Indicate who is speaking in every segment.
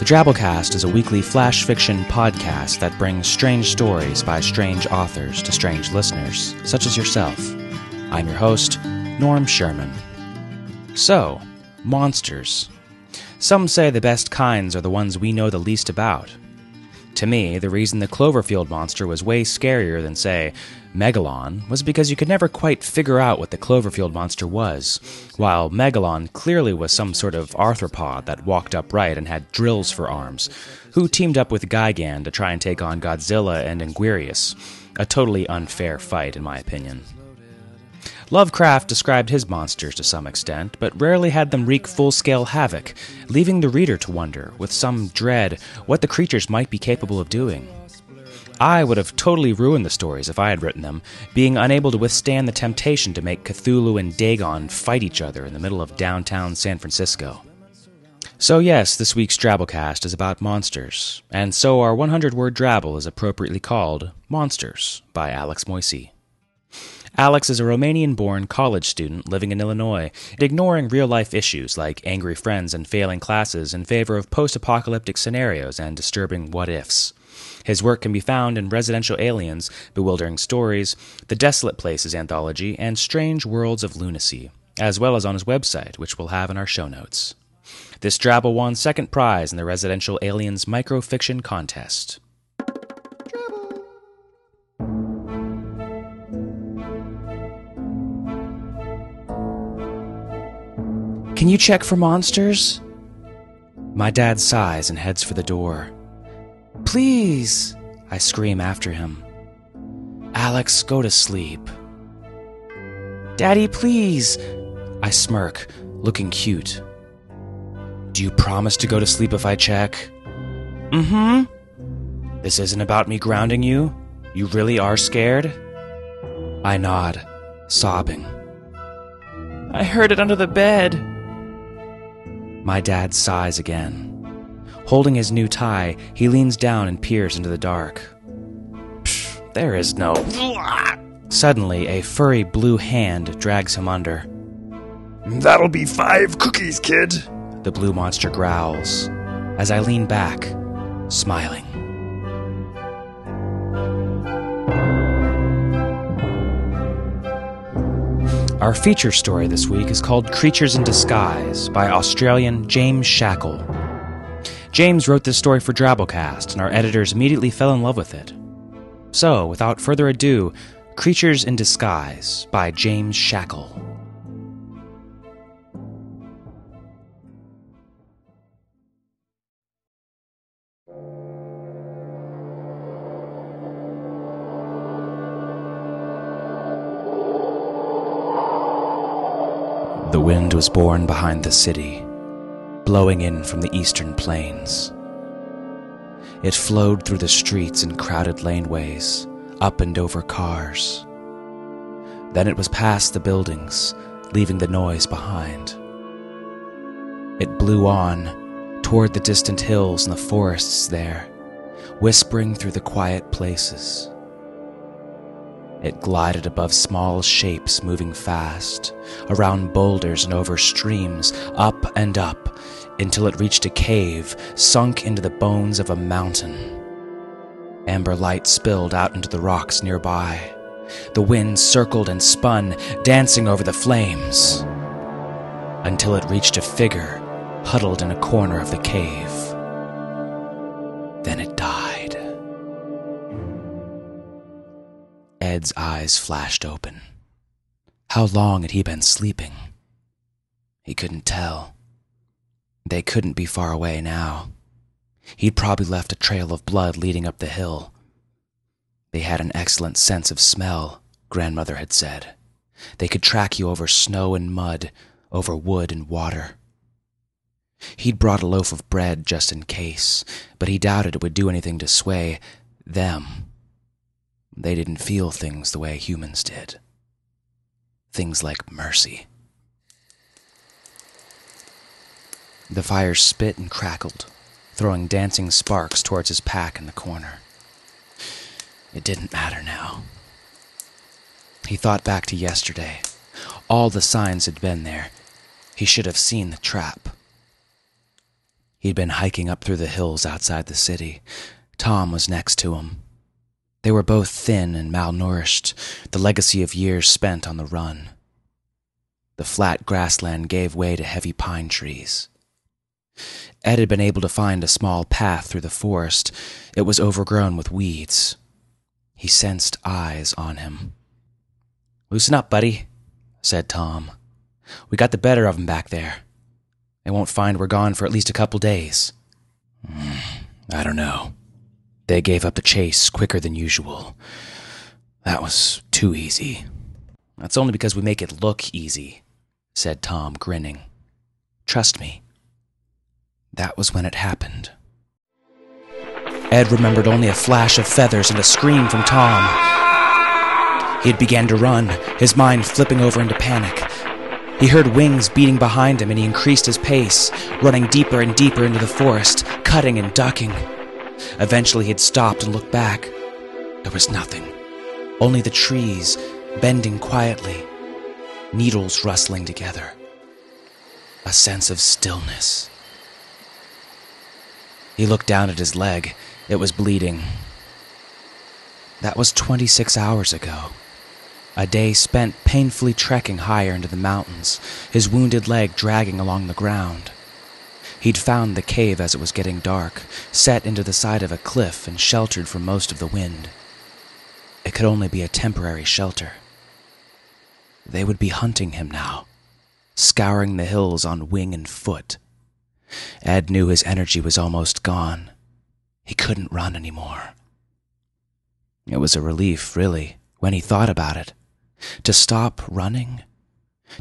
Speaker 1: The Drabblecast is a weekly flash fiction podcast that brings strange stories by strange authors to strange listeners, such as yourself. I'm your host, Norm Sherman. So, monsters. Some say the best kinds are the ones we know the least about. To me, the reason the Cloverfield monster was way scarier than, say, Megalon was because you could never quite figure out what the Cloverfield monster was, while Megalon clearly was some sort of arthropod that walked upright and had drills for arms, who teamed up with Gigan to try and take on Godzilla and Anguirus. A totally unfair fight, in my opinion. Lovecraft described his monsters to some extent, but rarely had them wreak full scale havoc, leaving the reader to wonder, with some dread, what the creatures might be capable of doing. I would have totally ruined the stories if I had written them, being unable to withstand the temptation to make Cthulhu and Dagon fight each other in the middle of downtown San Francisco. So, yes, this week's Drabblecast is about monsters, and so our 100 word drabble is appropriately called Monsters by Alex Moisey. Alex is a Romanian born college student living in Illinois, ignoring real life issues like angry friends and failing classes in favor of post apocalyptic scenarios and disturbing what ifs. His work can be found in Residential Aliens, Bewildering Stories, The Desolate Places anthology, and Strange Worlds of Lunacy, as well as on his website, which we'll have in our show notes. This drabble won second prize in the Residential Aliens Microfiction Contest. Can you check for monsters? My dad sighs and heads for the door. Please, I scream after him. Alex, go to sleep. Daddy, please, I smirk, looking cute. Do you promise to go to sleep if I check? Mm hmm. This isn't about me grounding you? You really are scared? I nod, sobbing. I heard it under the bed. My dad sighs again. Holding his new tie, he leans down and peers into the dark. Psh, there is no. Suddenly, a furry blue hand drags him under.
Speaker 2: That'll be five cookies, kid,
Speaker 1: the blue monster growls, as I lean back, smiling. Our feature story this week is called Creatures in Disguise by Australian James Shackle. James wrote this story for Drabblecast, and our editors immediately fell in love with it. So, without further ado, Creatures in Disguise by James Shackle. The wind was born behind the city, blowing in from the eastern plains. It flowed through the streets and crowded laneways, up and over cars. Then it was past the buildings, leaving the noise behind. It blew on toward the distant hills and the forests there, whispering through the quiet places. It glided above small shapes moving fast, around boulders and over streams, up and up, until it reached a cave sunk into the bones of a mountain. Amber light spilled out into the rocks nearby. The wind circled and spun, dancing over the flames, until it reached a figure huddled in a corner of the cave. Then it died. Ed's eyes flashed open. How long had he been sleeping? He couldn't tell. They couldn't be far away now. He'd probably left a trail of blood leading up the hill. They had an excellent sense of smell, grandmother had said. They could track you over snow and mud, over wood and water. He'd brought a loaf of bread just in case, but he doubted it would do anything to sway them. They didn't feel things the way humans did. Things like mercy. The fire spit and crackled, throwing dancing sparks towards his pack in the corner. It didn't matter now. He thought back to yesterday. All the signs had been there. He should have seen the trap. He'd been hiking up through the hills outside the city. Tom was next to him. They were both thin and malnourished, the legacy of years spent on the run. The flat grassland gave way to heavy pine trees. Ed had been able to find a small path through the forest. It was overgrown with weeds. He sensed eyes on him. Loosen up, buddy, said Tom. We got the better of 'em back there. They won't find we're gone for at least a couple days. Hmm, I don't know. They gave up the chase quicker than usual. That was too easy. That's only because we make it look easy, said Tom, grinning. Trust me. That was when it happened. Ed remembered only a flash of feathers and a scream from Tom. He had began to run, his mind flipping over into panic. He heard wings beating behind him and he increased his pace, running deeper and deeper into the forest, cutting and ducking. Eventually, he had stopped and looked back. There was nothing, only the trees bending quietly, needles rustling together. A sense of stillness. He looked down at his leg. It was bleeding. That was 26 hours ago. A day spent painfully trekking higher into the mountains, his wounded leg dragging along the ground. He'd found the cave as it was getting dark, set into the side of a cliff and sheltered from most of the wind. It could only be a temporary shelter. They would be hunting him now, scouring the hills on wing and foot. Ed knew his energy was almost gone. He couldn't run anymore. It was a relief, really, when he thought about it. To stop running,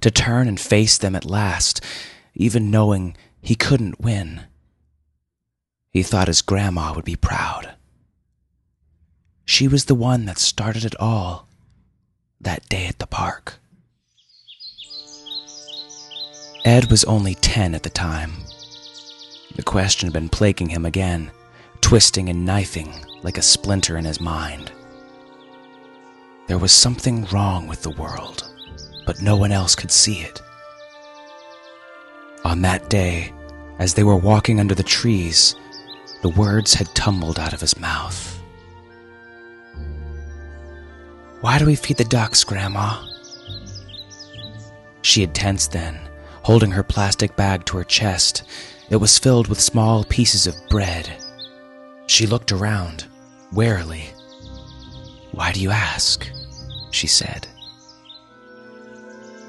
Speaker 1: to turn and face them at last, even knowing he couldn't win. He thought his grandma would be proud. She was the one that started it all that day at the park. Ed was only 10 at the time. The question had been plaguing him again, twisting and knifing like a splinter in his mind. There was something wrong with the world, but no one else could see it. On that day, as they were walking under the trees, the words had tumbled out of his mouth. Why do we feed the ducks, Grandma? She had tensed then, holding her plastic bag to her chest. It was filled with small pieces of bread. She looked around, warily. Why do you ask? She said.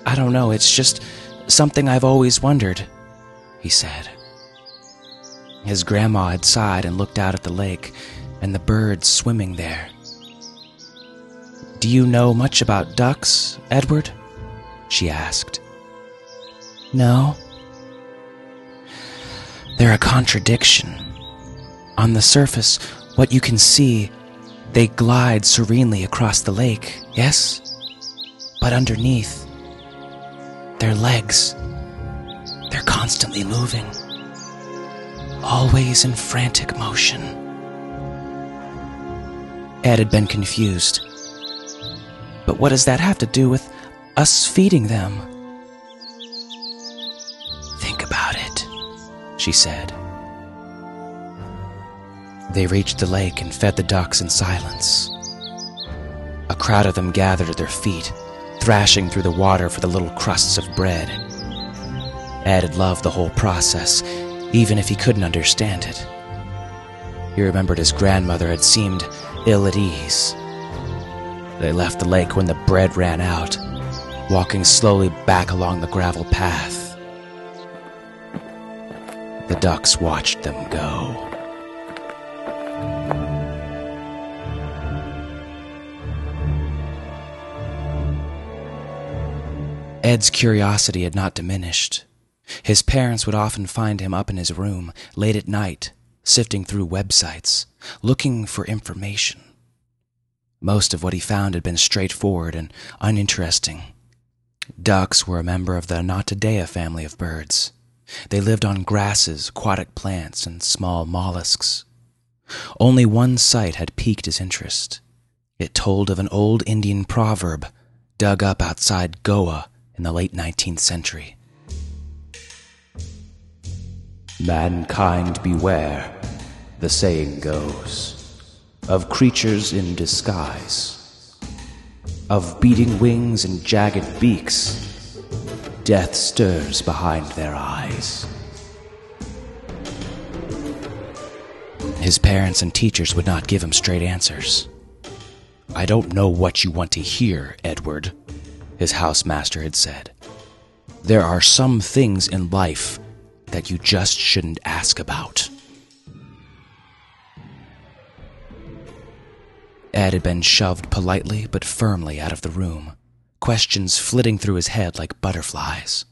Speaker 1: I don't know, it's just something I've always wondered, he said. His grandma had sighed and looked out at the lake and the birds swimming there. Do you know much about ducks, Edward? she asked. No. They're a contradiction. On the surface, what you can see, they glide serenely across the lake, yes? But underneath, their legs, they're constantly moving, always in frantic motion. Ed had been confused. But what does that have to do with us feeding them? She said. They reached the lake and fed the ducks in silence. A crowd of them gathered at their feet, thrashing through the water for the little crusts of bread. Ed had loved the whole process, even if he couldn't understand it. He remembered his grandmother had seemed ill at ease. They left the lake when the bread ran out, walking slowly back along the gravel path. The ducks watched them go. Ed's curiosity had not diminished. His parents would often find him up in his room late at night, sifting through websites, looking for information. Most of what he found had been straightforward and uninteresting. Ducks were a member of the Anatidae family of birds. They lived on grasses, aquatic plants, and small mollusks. Only one site had piqued his interest. It told of an old Indian proverb dug up outside Goa in the late 19th century. Mankind beware, the saying goes, of creatures in disguise, of beating wings and jagged beaks. Death stirs behind their eyes. His parents and teachers would not give him straight answers. I don't know what you want to hear, Edward, his housemaster had said. There are some things in life that you just shouldn't ask about. Ed had been shoved politely but firmly out of the room, questions flitting through his head like butterflies.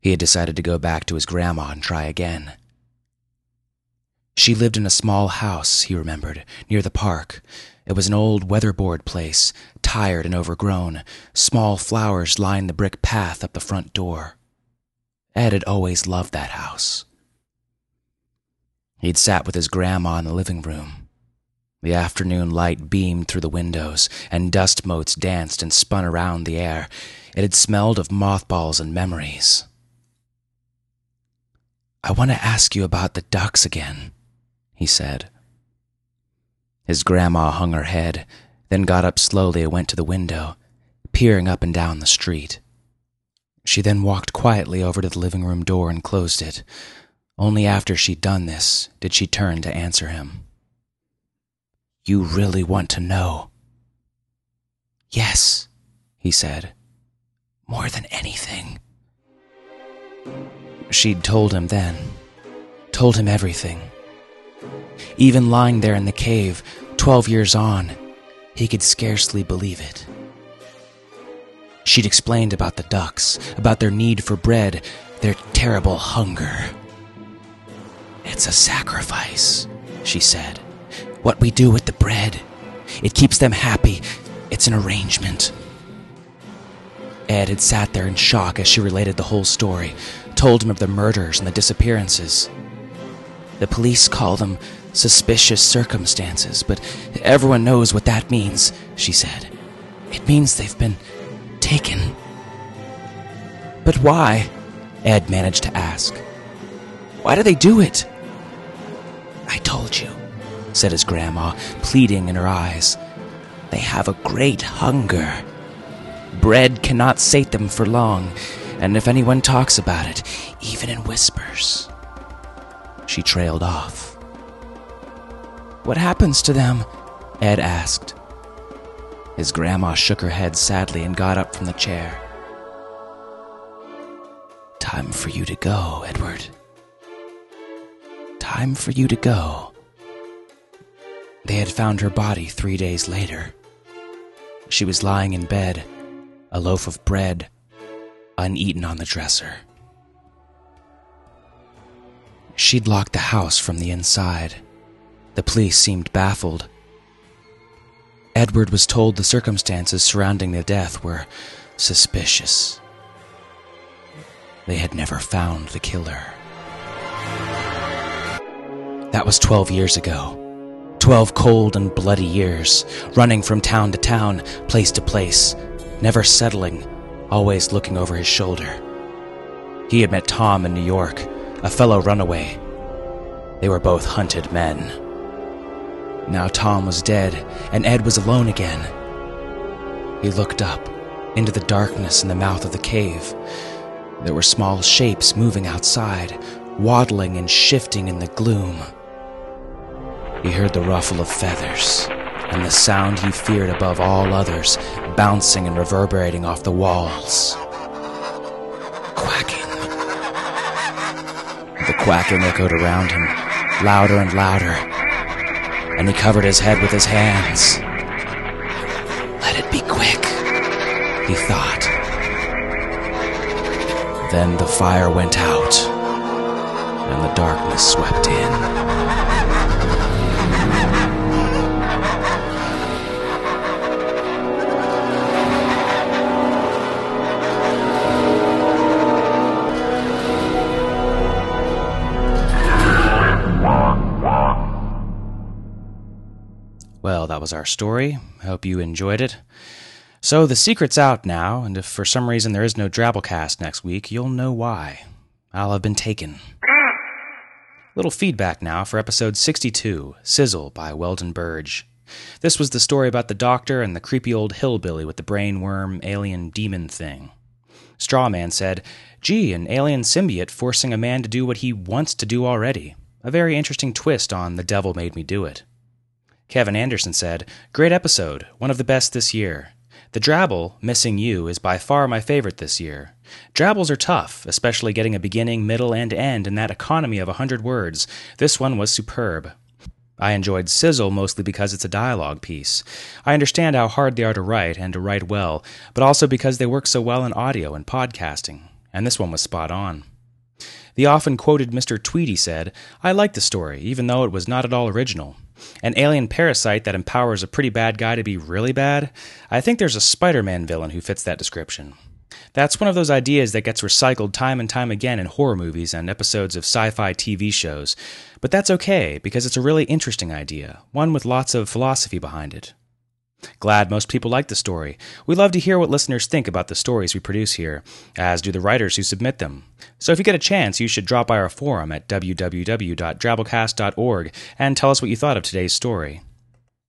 Speaker 1: He had decided to go back to his grandma and try again. She lived in a small house, he remembered, near the park. It was an old weatherboard place, tired and overgrown. Small flowers lined the brick path up the front door. Ed had always loved that house. He'd sat with his grandma in the living room. The afternoon light beamed through the windows, and dust motes danced and spun around the air. It had smelled of mothballs and memories. I want to ask you about the ducks again, he said. His grandma hung her head, then got up slowly and went to the window, peering up and down the street. She then walked quietly over to the living room door and closed it. Only after she'd done this did she turn to answer him. You really want to know? Yes, he said. More than anything. She'd told him then. Told him everything. Even lying there in the cave, twelve years on, he could scarcely believe it. She'd explained about the ducks, about their need for bread, their terrible hunger. It's a sacrifice, she said. What we do with the bread. It keeps them happy. It's an arrangement. Ed had sat there in shock as she related the whole story, told him of the murders and the disappearances. The police call them suspicious circumstances, but everyone knows what that means, she said. It means they've been taken. But why? Ed managed to ask. Why do they do it? I told you, said his grandma, pleading in her eyes. They have a great hunger. Bread cannot sate them for long, and if anyone talks about it, even in whispers. She trailed off. What happens to them? Ed asked. His grandma shook her head sadly and got up from the chair. Time for you to go, Edward. Time for you to go. They had found her body three days later. She was lying in bed, a loaf of bread, uneaten on the dresser. She'd locked the house from the inside. The police seemed baffled. Edward was told the circumstances surrounding the death were suspicious. They had never found the killer. That was 12 years ago. 12 cold and bloody years, running from town to town, place to place, never settling, always looking over his shoulder. He had met Tom in New York, a fellow runaway. They were both hunted men. Now Tom was dead, and Ed was alone again. He looked up into the darkness in the mouth of the cave. There were small shapes moving outside, waddling and shifting in the gloom. He heard the ruffle of feathers, and the sound he feared above all others, bouncing and reverberating off the walls. Quacking. The quacking echoed around him, louder and louder, and he covered his head with his hands. Let it be quick, he thought. Then the fire went out, and the darkness swept in. That was our story. I hope you enjoyed it. So, the secret's out now, and if for some reason there is no Drabblecast next week, you'll know why. I'll have been taken. Little feedback now for episode 62 Sizzle by Weldon Burge. This was the story about the doctor and the creepy old hillbilly with the brain worm alien demon thing. Strawman said, Gee, an alien symbiote forcing a man to do what he wants to do already. A very interesting twist on The Devil Made Me Do It. Kevin Anderson said, Great episode, one of the best this year. The Drabble, Missing You, is by far my favorite this year. Drabbles are tough, especially getting a beginning, middle, and end in that economy of a hundred words. This one was superb. I enjoyed Sizzle mostly because it's a dialogue piece. I understand how hard they are to write and to write well, but also because they work so well in audio and podcasting. And this one was spot on. The often quoted Mr. Tweedy said, I like the story, even though it was not at all original. An alien parasite that empowers a pretty bad guy to be really bad? I think there's a Spider Man villain who fits that description. That's one of those ideas that gets recycled time and time again in horror movies and episodes of sci fi TV shows. But that's okay, because it's a really interesting idea, one with lots of philosophy behind it. Glad most people like the story. We love to hear what listeners think about the stories we produce here, as do the writers who submit them. So if you get a chance, you should drop by our forum at www.drabblecast.org and tell us what you thought of today's story.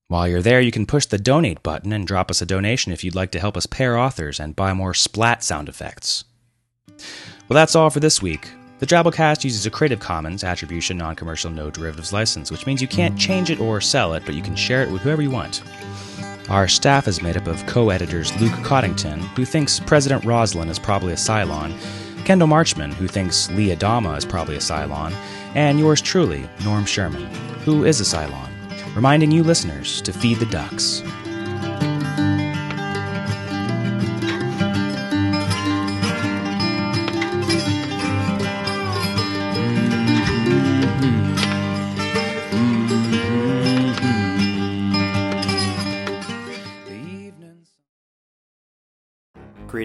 Speaker 1: While you're there, you can push the donate button and drop us a donation if you'd like to help us pair authors and buy more splat sound effects. Well, that's all for this week. The Drabblecast uses a Creative Commons Attribution Non Commercial No Derivatives license, which means you can't change it or sell it, but you can share it with whoever you want. Our staff is made up of co editors Luke Coddington, who thinks President Roslin is probably a Cylon, Kendall Marchman, who thinks Lee Adama is probably a Cylon, and yours truly, Norm Sherman, who is a Cylon, reminding you listeners to feed the ducks.